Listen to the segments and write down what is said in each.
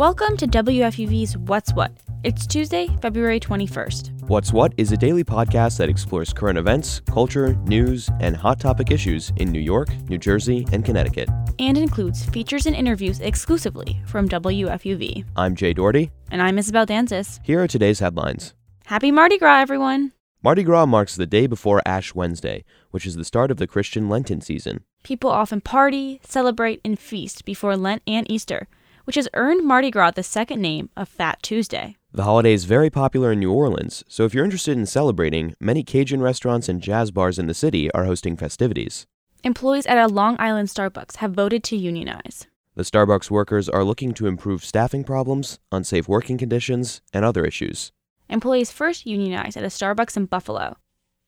Welcome to WFUV's What's What. It's Tuesday, February 21st. What's What is a daily podcast that explores current events, culture, news, and hot topic issues in New York, New Jersey, and Connecticut. And includes features and interviews exclusively from WFUV. I'm Jay Doherty. And I'm Isabel Danzis. Here are today's headlines Happy Mardi Gras, everyone! Mardi Gras marks the day before Ash Wednesday, which is the start of the Christian Lenten season. People often party, celebrate, and feast before Lent and Easter which has earned Mardi Gras the second name of Fat Tuesday. The holiday is very popular in New Orleans, so if you're interested in celebrating, many Cajun restaurants and jazz bars in the city are hosting festivities. Employees at a Long Island Starbucks have voted to unionize. The Starbucks workers are looking to improve staffing problems, unsafe working conditions, and other issues. Employees first unionized at a Starbucks in Buffalo.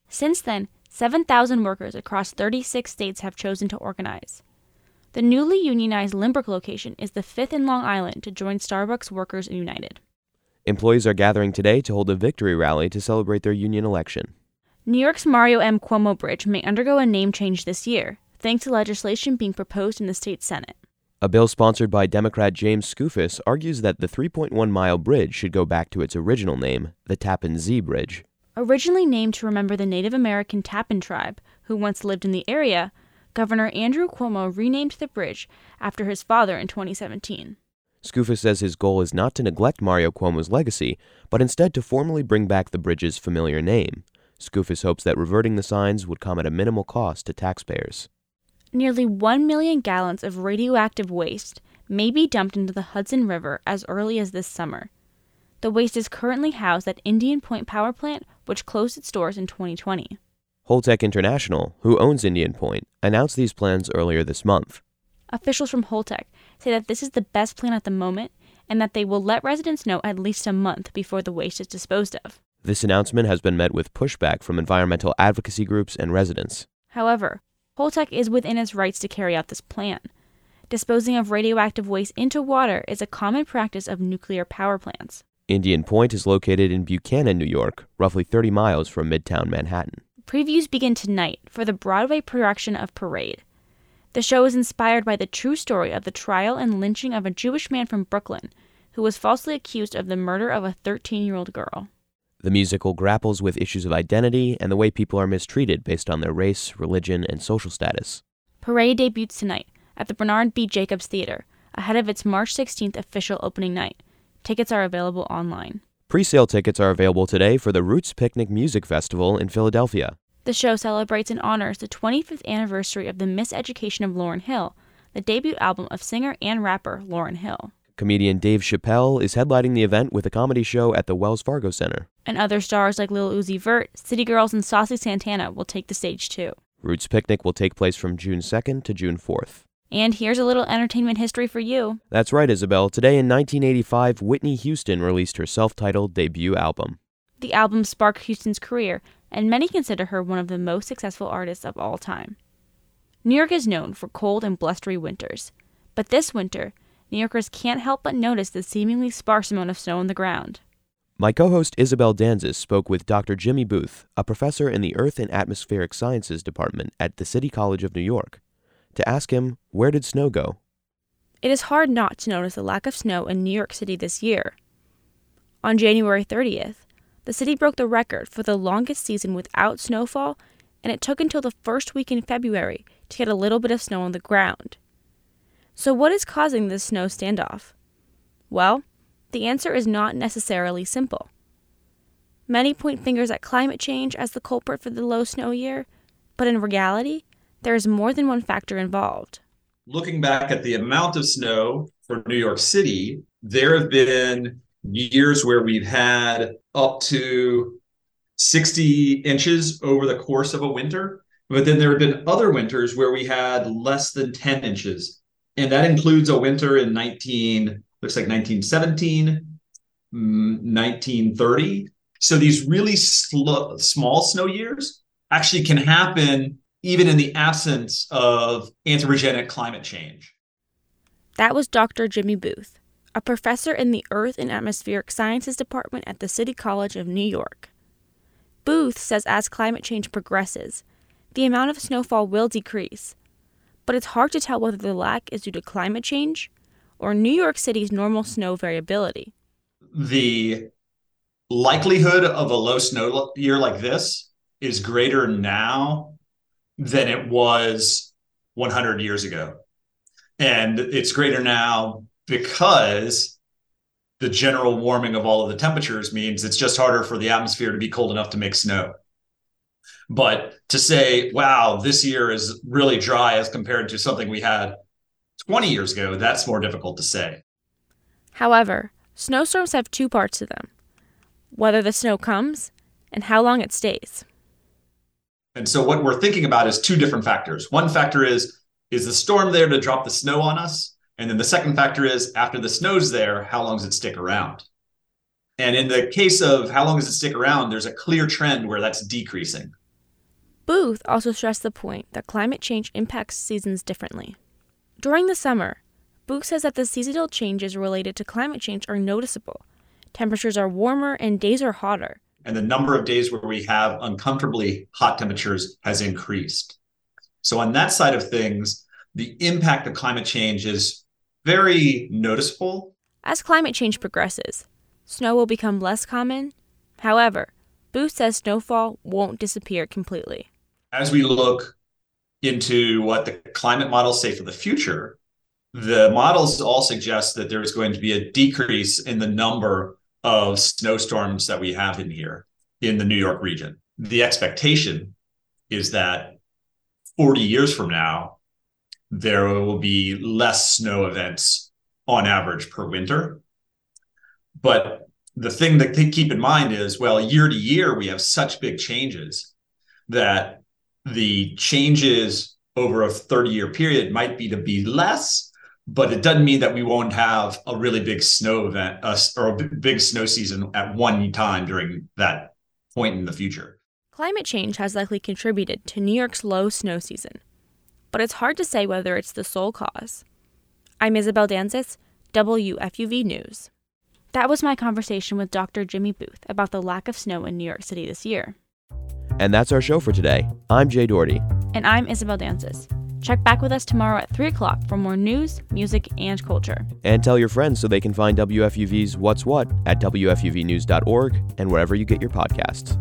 Since then, 7,000 workers across 36 states have chosen to organize. The newly unionized Lynbrook location is the fifth in Long Island to join Starbucks Workers United. Employees are gathering today to hold a victory rally to celebrate their union election. New York's Mario M. Cuomo Bridge may undergo a name change this year, thanks to legislation being proposed in the state Senate. A bill sponsored by Democrat James Skoufis argues that the 3.1 mile bridge should go back to its original name, the Tappan Zee Bridge. Originally named to remember the Native American Tappan tribe, who once lived in the area, Governor Andrew Cuomo renamed the bridge after his father in 2017. Skoufis says his goal is not to neglect Mario Cuomo's legacy, but instead to formally bring back the bridge's familiar name. Skoufis hopes that reverting the signs would come at a minimal cost to taxpayers. Nearly 1 million gallons of radioactive waste may be dumped into the Hudson River as early as this summer. The waste is currently housed at Indian Point Power Plant, which closed its doors in 2020. Holtec International, who owns Indian Point, announced these plans earlier this month. Officials from Holtec say that this is the best plan at the moment and that they will let residents know at least a month before the waste is disposed of. This announcement has been met with pushback from environmental advocacy groups and residents. However, Holtec is within its rights to carry out this plan. Disposing of radioactive waste into water is a common practice of nuclear power plants. Indian Point is located in Buchanan, New York, roughly 30 miles from Midtown Manhattan. Previews begin tonight for the Broadway production of Parade. The show is inspired by the true story of the trial and lynching of a Jewish man from Brooklyn who was falsely accused of the murder of a 13 year old girl. The musical grapples with issues of identity and the way people are mistreated based on their race, religion, and social status. Parade debuts tonight at the Bernard B. Jacobs Theater ahead of its March 16th official opening night. Tickets are available online. Pre sale tickets are available today for the Roots Picnic Music Festival in Philadelphia. The show celebrates and honors the 25th anniversary of the Miseducation of Lauryn Hill, the debut album of singer and rapper Lauryn Hill. Comedian Dave Chappelle is headlining the event with a comedy show at the Wells Fargo Center. And other stars like Lil Uzi Vert, City Girls, and Saucy Santana will take the stage too. Roots Picnic will take place from June 2nd to June 4th. And here's a little entertainment history for you. That's right, Isabel. Today in 1985, Whitney Houston released her self titled debut album. The album sparked Houston's career, and many consider her one of the most successful artists of all time. New York is known for cold and blustery winters, but this winter, New Yorkers can't help but notice the seemingly sparse amount of snow on the ground. My co host Isabel Danzis spoke with Dr. Jimmy Booth, a professor in the Earth and Atmospheric Sciences Department at the City College of New York to ask him where did snow go? It is hard not to notice the lack of snow in New York City this year. On January 30th, the city broke the record for the longest season without snowfall, and it took until the first week in February to get a little bit of snow on the ground. So, what is causing this snow standoff? Well, the answer is not necessarily simple. Many point fingers at climate change as the culprit for the low snow year, but in reality, there is more than one factor involved. Looking back at the amount of snow for New York City, there have been years where we've had up to 60 inches over the course of a winter. But then there have been other winters where we had less than 10 inches. And that includes a winter in 19, looks like 1917, 1930. Mm, so these really sl- small snow years actually can happen even in the absence of anthropogenic climate change. That was Dr. Jimmy Booth, a professor in the Earth and Atmospheric Sciences Department at the City College of New York. Booth says as climate change progresses, the amount of snowfall will decrease, but it's hard to tell whether the lack is due to climate change or New York City's normal snow variability. The likelihood of a low snow year like this is greater now than it was 100 years ago. And it's greater now because the general warming of all of the temperatures means it's just harder for the atmosphere to be cold enough to make snow. But to say, wow, this year is really dry as compared to something we had 20 years ago, that's more difficult to say. However, snowstorms have two parts to them whether the snow comes and how long it stays. And so, what we're thinking about is two different factors. One factor is, is the storm there to drop the snow on us? And then the second factor is, after the snow's there, how long does it stick around? And in the case of how long does it stick around, there's a clear trend where that's decreasing. Booth also stressed the point that climate change impacts seasons differently. During the summer, Booth says that the seasonal changes related to climate change are noticeable. Temperatures are warmer and days are hotter. And the number of days where we have uncomfortably hot temperatures has increased. So, on that side of things, the impact of climate change is very noticeable. As climate change progresses, snow will become less common. However, Booth says snowfall won't disappear completely. As we look into what the climate models say for the future, the models all suggest that there's going to be a decrease in the number of snowstorms that we have in here in the New York region. The expectation is that 40 years from now, there will be less snow events on average per winter. But the thing that to keep in mind is well, year to year, we have such big changes that the changes over a 30 year period might be to be less but it doesn't mean that we won't have a really big snow event uh, or a big snow season at one time during that point in the future. Climate change has likely contributed to New York's low snow season, but it's hard to say whether it's the sole cause. I'm Isabel Danzis, WFUV News. That was my conversation with Dr. Jimmy Booth about the lack of snow in New York City this year. And that's our show for today. I'm Jay Doherty. And I'm Isabel Danzis. Check back with us tomorrow at 3 o'clock for more news, music, and culture. And tell your friends so they can find WFUV's What's What at WFUVnews.org and wherever you get your podcasts.